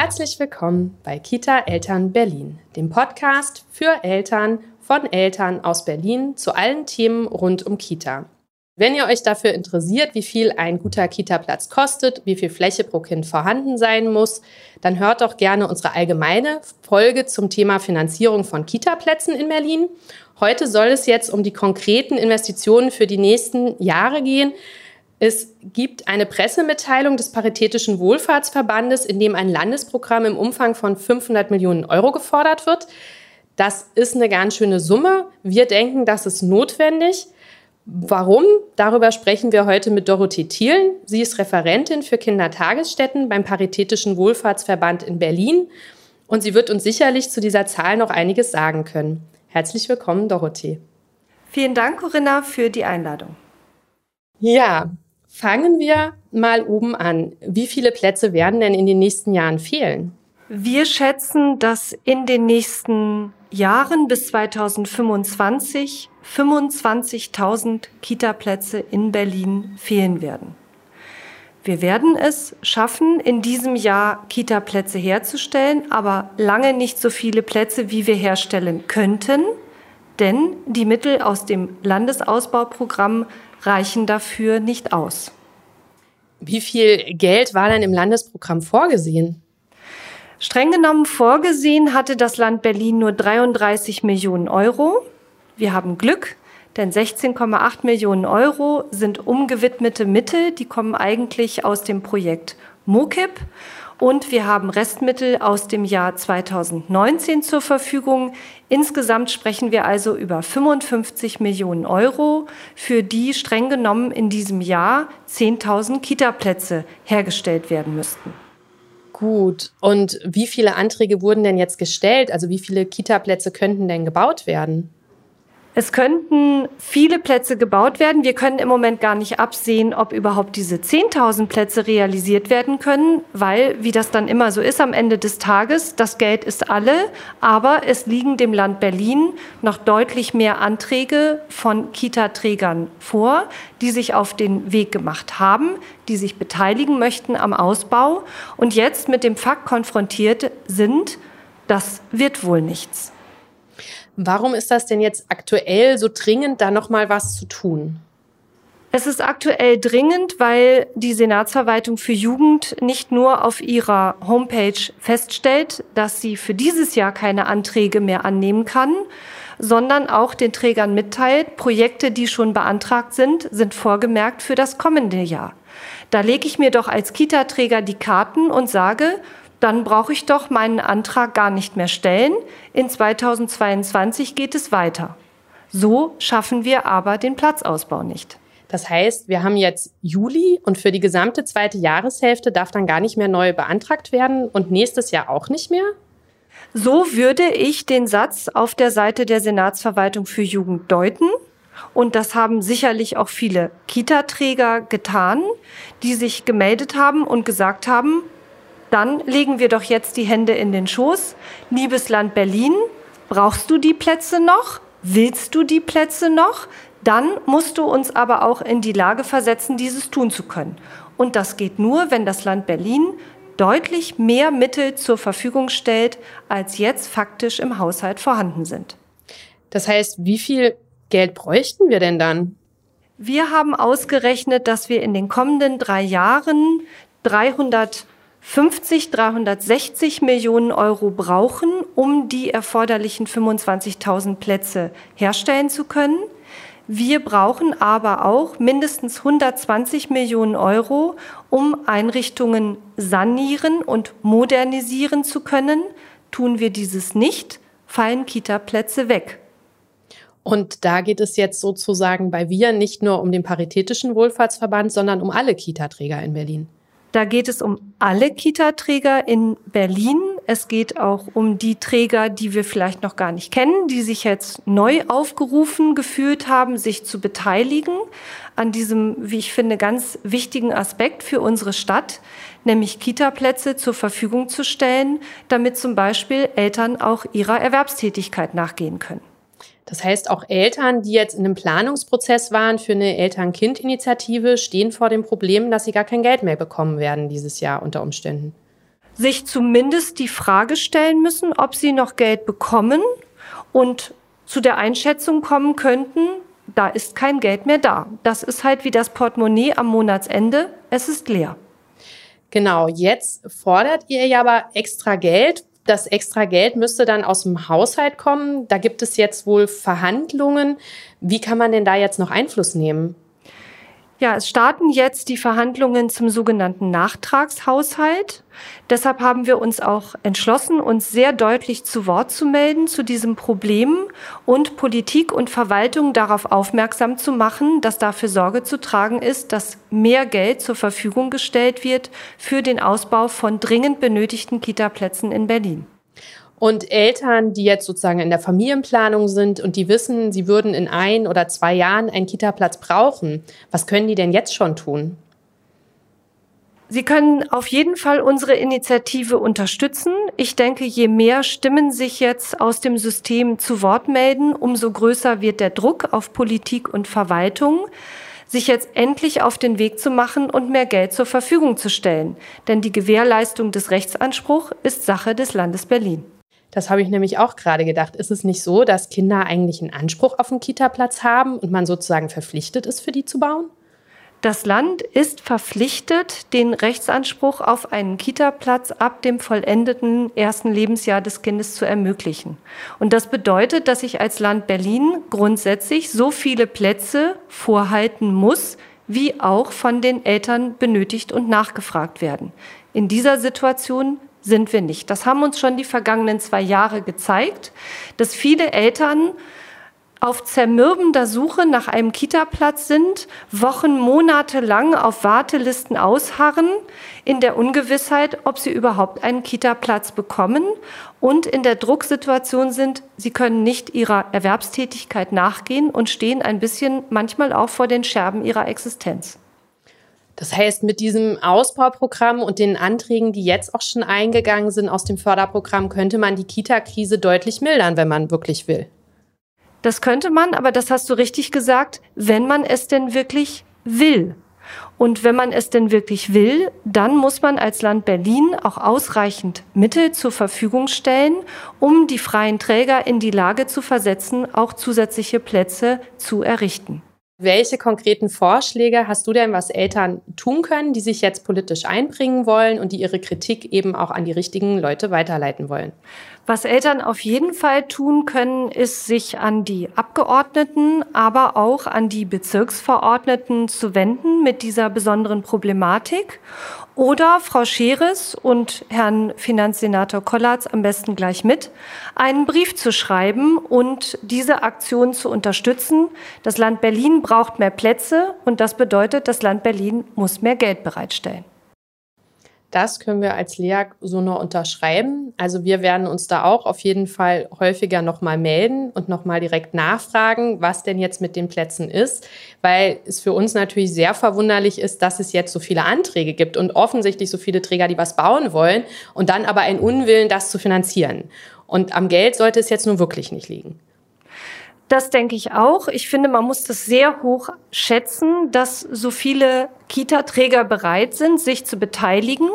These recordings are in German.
Herzlich willkommen bei Kita Eltern Berlin, dem Podcast für Eltern von Eltern aus Berlin zu allen Themen rund um Kita. Wenn ihr euch dafür interessiert, wie viel ein guter Kita-Platz kostet, wie viel Fläche pro Kind vorhanden sein muss, dann hört doch gerne unsere allgemeine Folge zum Thema Finanzierung von Kita-Plätzen in Berlin. Heute soll es jetzt um die konkreten Investitionen für die nächsten Jahre gehen. Es gibt eine Pressemitteilung des Paritätischen Wohlfahrtsverbandes, in dem ein Landesprogramm im Umfang von 500 Millionen Euro gefordert wird. Das ist eine ganz schöne Summe. Wir denken, das ist notwendig. Warum? Darüber sprechen wir heute mit Dorothee Thielen. Sie ist Referentin für Kindertagesstätten beim Paritätischen Wohlfahrtsverband in Berlin und sie wird uns sicherlich zu dieser Zahl noch einiges sagen können. Herzlich willkommen, Dorothee. Vielen Dank, Corinna, für die Einladung. Ja, Fangen wir mal oben an. Wie viele Plätze werden denn in den nächsten Jahren fehlen? Wir schätzen, dass in den nächsten Jahren bis 2025 25.000 Kita-Plätze in Berlin fehlen werden. Wir werden es schaffen, in diesem Jahr Kita-Plätze herzustellen, aber lange nicht so viele Plätze, wie wir herstellen könnten, denn die Mittel aus dem Landesausbauprogramm reichen dafür nicht aus. Wie viel Geld war denn im Landesprogramm vorgesehen? Streng genommen vorgesehen hatte das Land Berlin nur 33 Millionen Euro. Wir haben Glück, denn 16,8 Millionen Euro sind umgewidmete Mittel, die kommen eigentlich aus dem Projekt MOKIP und wir haben Restmittel aus dem Jahr 2019 zur Verfügung. Insgesamt sprechen wir also über 55 Millionen Euro, für die streng genommen in diesem Jahr 10.000 Kita-Plätze hergestellt werden müssten. Gut. Und wie viele Anträge wurden denn jetzt gestellt? Also wie viele Kita-Plätze könnten denn gebaut werden? Es könnten viele Plätze gebaut werden. Wir können im Moment gar nicht absehen, ob überhaupt diese 10.000 Plätze realisiert werden können, weil, wie das dann immer so ist am Ende des Tages, das Geld ist alle, aber es liegen dem Land Berlin noch deutlich mehr Anträge von Kita-Trägern vor, die sich auf den Weg gemacht haben, die sich beteiligen möchten am Ausbau und jetzt mit dem Fakt konfrontiert sind, das wird wohl nichts. Warum ist das denn jetzt aktuell so dringend, da noch mal was zu tun? Es ist aktuell dringend, weil die Senatsverwaltung für Jugend nicht nur auf ihrer Homepage feststellt, dass sie für dieses Jahr keine Anträge mehr annehmen kann, sondern auch den Trägern mitteilt, Projekte, die schon beantragt sind, sind vorgemerkt für das kommende Jahr. Da lege ich mir doch als Kita-Träger die Karten und sage, dann brauche ich doch meinen Antrag gar nicht mehr stellen. In 2022 geht es weiter. So schaffen wir aber den Platzausbau nicht. Das heißt, wir haben jetzt Juli und für die gesamte zweite Jahreshälfte darf dann gar nicht mehr neu beantragt werden und nächstes Jahr auch nicht mehr? So würde ich den Satz auf der Seite der Senatsverwaltung für Jugend deuten. Und das haben sicherlich auch viele Kita-Träger getan, die sich gemeldet haben und gesagt haben, dann legen wir doch jetzt die Hände in den Schoß. Liebes Land Berlin, brauchst du die Plätze noch? Willst du die Plätze noch? Dann musst du uns aber auch in die Lage versetzen, dieses tun zu können. Und das geht nur, wenn das Land Berlin deutlich mehr Mittel zur Verfügung stellt, als jetzt faktisch im Haushalt vorhanden sind. Das heißt, wie viel Geld bräuchten wir denn dann? Wir haben ausgerechnet, dass wir in den kommenden drei Jahren 300 50, 360 Millionen Euro brauchen, um die erforderlichen 25.000 Plätze herstellen zu können. Wir brauchen aber auch mindestens 120 Millionen Euro, um Einrichtungen sanieren und modernisieren zu können. Tun wir dieses nicht, fallen Kita-Plätze weg. Und da geht es jetzt sozusagen bei Wir nicht nur um den Paritätischen Wohlfahrtsverband, sondern um alle Kita-Träger in Berlin. Da geht es um alle Kita-Träger in Berlin. Es geht auch um die Träger, die wir vielleicht noch gar nicht kennen, die sich jetzt neu aufgerufen gefühlt haben, sich zu beteiligen an diesem, wie ich finde, ganz wichtigen Aspekt für unsere Stadt, nämlich Kita-Plätze zur Verfügung zu stellen, damit zum Beispiel Eltern auch ihrer Erwerbstätigkeit nachgehen können. Das heißt, auch Eltern, die jetzt in einem Planungsprozess waren für eine Eltern-Kind-Initiative, stehen vor dem Problem, dass sie gar kein Geld mehr bekommen werden dieses Jahr unter Umständen. sich zumindest die Frage stellen müssen, ob sie noch Geld bekommen und zu der Einschätzung kommen könnten, da ist kein Geld mehr da. Das ist halt wie das Portemonnaie am Monatsende, es ist leer. Genau, jetzt fordert ihr ja aber extra Geld. Das extra Geld müsste dann aus dem Haushalt kommen. Da gibt es jetzt wohl Verhandlungen. Wie kann man denn da jetzt noch Einfluss nehmen? Ja, es starten jetzt die Verhandlungen zum sogenannten Nachtragshaushalt. Deshalb haben wir uns auch entschlossen, uns sehr deutlich zu Wort zu melden zu diesem Problem und Politik und Verwaltung darauf aufmerksam zu machen, dass dafür Sorge zu tragen ist, dass mehr Geld zur Verfügung gestellt wird für den Ausbau von dringend benötigten Kitaplätzen in Berlin. Und Eltern, die jetzt sozusagen in der Familienplanung sind und die wissen, sie würden in ein oder zwei Jahren einen Kita-Platz brauchen, was können die denn jetzt schon tun? Sie können auf jeden Fall unsere Initiative unterstützen. Ich denke, je mehr Stimmen sich jetzt aus dem System zu Wort melden, umso größer wird der Druck auf Politik und Verwaltung, sich jetzt endlich auf den Weg zu machen und mehr Geld zur Verfügung zu stellen. Denn die Gewährleistung des Rechtsanspruchs ist Sache des Landes Berlin. Das habe ich nämlich auch gerade gedacht. Ist es nicht so, dass Kinder eigentlich einen Anspruch auf einen Kita-Platz haben und man sozusagen verpflichtet ist, für die zu bauen? Das Land ist verpflichtet, den Rechtsanspruch auf einen Kita-Platz ab dem vollendeten ersten Lebensjahr des Kindes zu ermöglichen. Und das bedeutet, dass ich als Land Berlin grundsätzlich so viele Plätze vorhalten muss, wie auch von den Eltern benötigt und nachgefragt werden. In dieser Situation sind wir nicht. Das haben uns schon die vergangenen zwei Jahre gezeigt, dass viele Eltern auf zermürbender Suche nach einem Kita-Platz sind, Wochen, Monate lang auf Wartelisten ausharren, in der Ungewissheit, ob sie überhaupt einen Kita-Platz bekommen und in der Drucksituation sind, sie können nicht ihrer Erwerbstätigkeit nachgehen und stehen ein bisschen manchmal auch vor den Scherben ihrer Existenz. Das heißt, mit diesem Ausbauprogramm und den Anträgen, die jetzt auch schon eingegangen sind aus dem Förderprogramm, könnte man die Kita-Krise deutlich mildern, wenn man wirklich will. Das könnte man, aber das hast du richtig gesagt, wenn man es denn wirklich will. Und wenn man es denn wirklich will, dann muss man als Land Berlin auch ausreichend Mittel zur Verfügung stellen, um die freien Träger in die Lage zu versetzen, auch zusätzliche Plätze zu errichten. Welche konkreten Vorschläge hast du denn, was Eltern tun können, die sich jetzt politisch einbringen wollen und die ihre Kritik eben auch an die richtigen Leute weiterleiten wollen? Was Eltern auf jeden Fall tun können, ist, sich an die Abgeordneten, aber auch an die Bezirksverordneten zu wenden mit dieser besonderen Problematik oder Frau Scheres und Herrn Finanzsenator Kollatz am besten gleich mit, einen Brief zu schreiben und diese Aktion zu unterstützen. Das Land Berlin braucht mehr Plätze und das bedeutet, das Land Berlin muss mehr Geld bereitstellen. Das können wir als LEAG so nur unterschreiben. Also wir werden uns da auch auf jeden Fall häufiger nochmal melden und nochmal direkt nachfragen, was denn jetzt mit den Plätzen ist, weil es für uns natürlich sehr verwunderlich ist, dass es jetzt so viele Anträge gibt und offensichtlich so viele Träger, die was bauen wollen und dann aber ein Unwillen, das zu finanzieren. Und am Geld sollte es jetzt nun wirklich nicht liegen. Das denke ich auch. Ich finde, man muss das sehr hoch schätzen, dass so viele Kita-Träger bereit sind, sich zu beteiligen.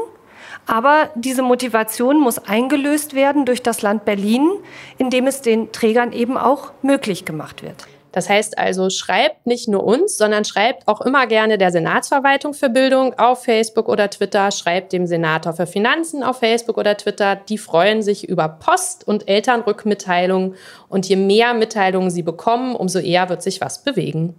Aber diese Motivation muss eingelöst werden durch das Land Berlin, indem es den Trägern eben auch möglich gemacht wird. Das heißt also, schreibt nicht nur uns, sondern schreibt auch immer gerne der Senatsverwaltung für Bildung auf Facebook oder Twitter, schreibt dem Senator für Finanzen auf Facebook oder Twitter. Die freuen sich über Post- und Elternrückmitteilungen. Und je mehr Mitteilungen sie bekommen, umso eher wird sich was bewegen.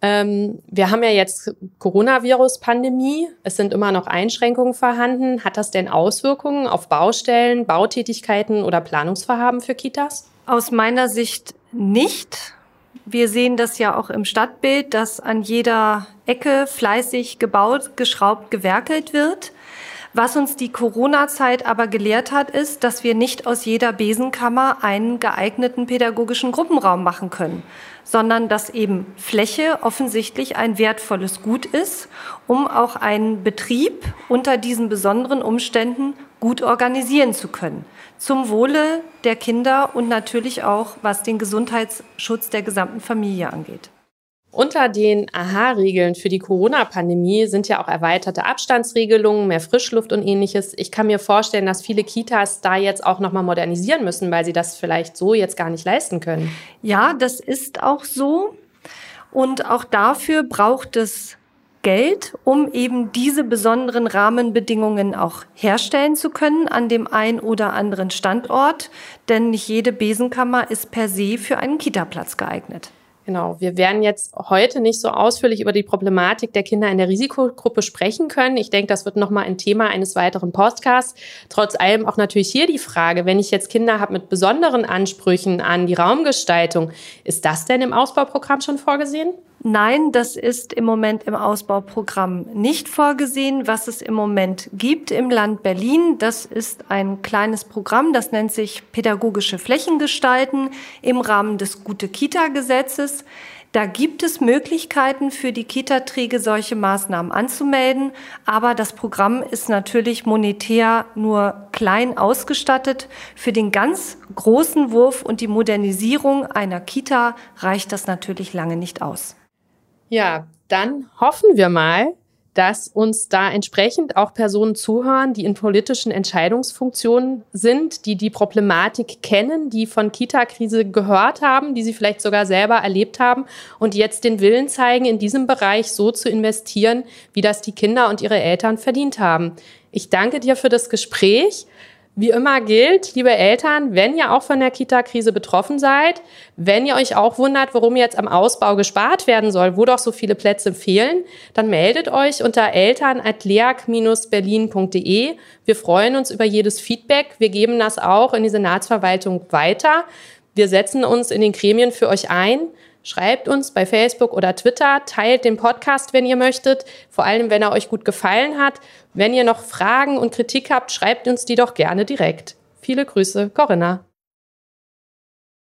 Ähm, wir haben ja jetzt Coronavirus-Pandemie. Es sind immer noch Einschränkungen vorhanden. Hat das denn Auswirkungen auf Baustellen, Bautätigkeiten oder Planungsvorhaben für Kitas? Aus meiner Sicht nicht. Wir sehen das ja auch im Stadtbild, dass an jeder Ecke fleißig gebaut, geschraubt, gewerkelt wird. Was uns die Corona-Zeit aber gelehrt hat, ist, dass wir nicht aus jeder Besenkammer einen geeigneten pädagogischen Gruppenraum machen können, sondern dass eben Fläche offensichtlich ein wertvolles Gut ist, um auch einen Betrieb unter diesen besonderen Umständen gut organisieren zu können. Zum Wohle der Kinder und natürlich auch, was den Gesundheitsschutz der gesamten Familie angeht. Unter den Aha-Regeln für die Corona-Pandemie sind ja auch erweiterte Abstandsregelungen, mehr Frischluft und ähnliches. Ich kann mir vorstellen, dass viele Kitas da jetzt auch nochmal modernisieren müssen, weil sie das vielleicht so jetzt gar nicht leisten können. Ja, das ist auch so. Und auch dafür braucht es Geld, um eben diese besonderen Rahmenbedingungen auch herstellen zu können an dem ein oder anderen Standort. Denn nicht jede Besenkammer ist per se für einen Kitaplatz geeignet. Genau, wir werden jetzt heute nicht so ausführlich über die Problematik der Kinder in der Risikogruppe sprechen können. Ich denke, das wird nochmal ein Thema eines weiteren Podcasts. Trotz allem auch natürlich hier die Frage, wenn ich jetzt Kinder habe mit besonderen Ansprüchen an die Raumgestaltung, ist das denn im Ausbauprogramm schon vorgesehen? Nein, das ist im Moment im Ausbauprogramm nicht vorgesehen. Was es im Moment gibt im Land Berlin, das ist ein kleines Programm, das nennt sich Pädagogische Flächengestalten im Rahmen des Gute-Kita-Gesetzes. Da gibt es Möglichkeiten für die Kita-Träge, solche Maßnahmen anzumelden, aber das Programm ist natürlich monetär nur klein ausgestattet. Für den ganz großen Wurf und die Modernisierung einer Kita reicht das natürlich lange nicht aus. Ja, dann hoffen wir mal, dass uns da entsprechend auch Personen zuhören, die in politischen Entscheidungsfunktionen sind, die die Problematik kennen, die von Kita-Krise gehört haben, die sie vielleicht sogar selber erlebt haben und jetzt den Willen zeigen, in diesem Bereich so zu investieren, wie das die Kinder und ihre Eltern verdient haben. Ich danke dir für das Gespräch. Wie immer gilt, liebe Eltern, wenn ihr auch von der Kita-Krise betroffen seid, wenn ihr euch auch wundert, warum jetzt am Ausbau gespart werden soll, wo doch so viele Plätze fehlen, dann meldet euch unter eltern.leak-berlin.de. Wir freuen uns über jedes Feedback. Wir geben das auch in die Senatsverwaltung weiter. Wir setzen uns in den Gremien für euch ein. Schreibt uns bei Facebook oder Twitter, teilt den Podcast, wenn ihr möchtet, vor allem wenn er euch gut gefallen hat. Wenn ihr noch Fragen und Kritik habt, schreibt uns die doch gerne direkt. Viele Grüße, Corinna.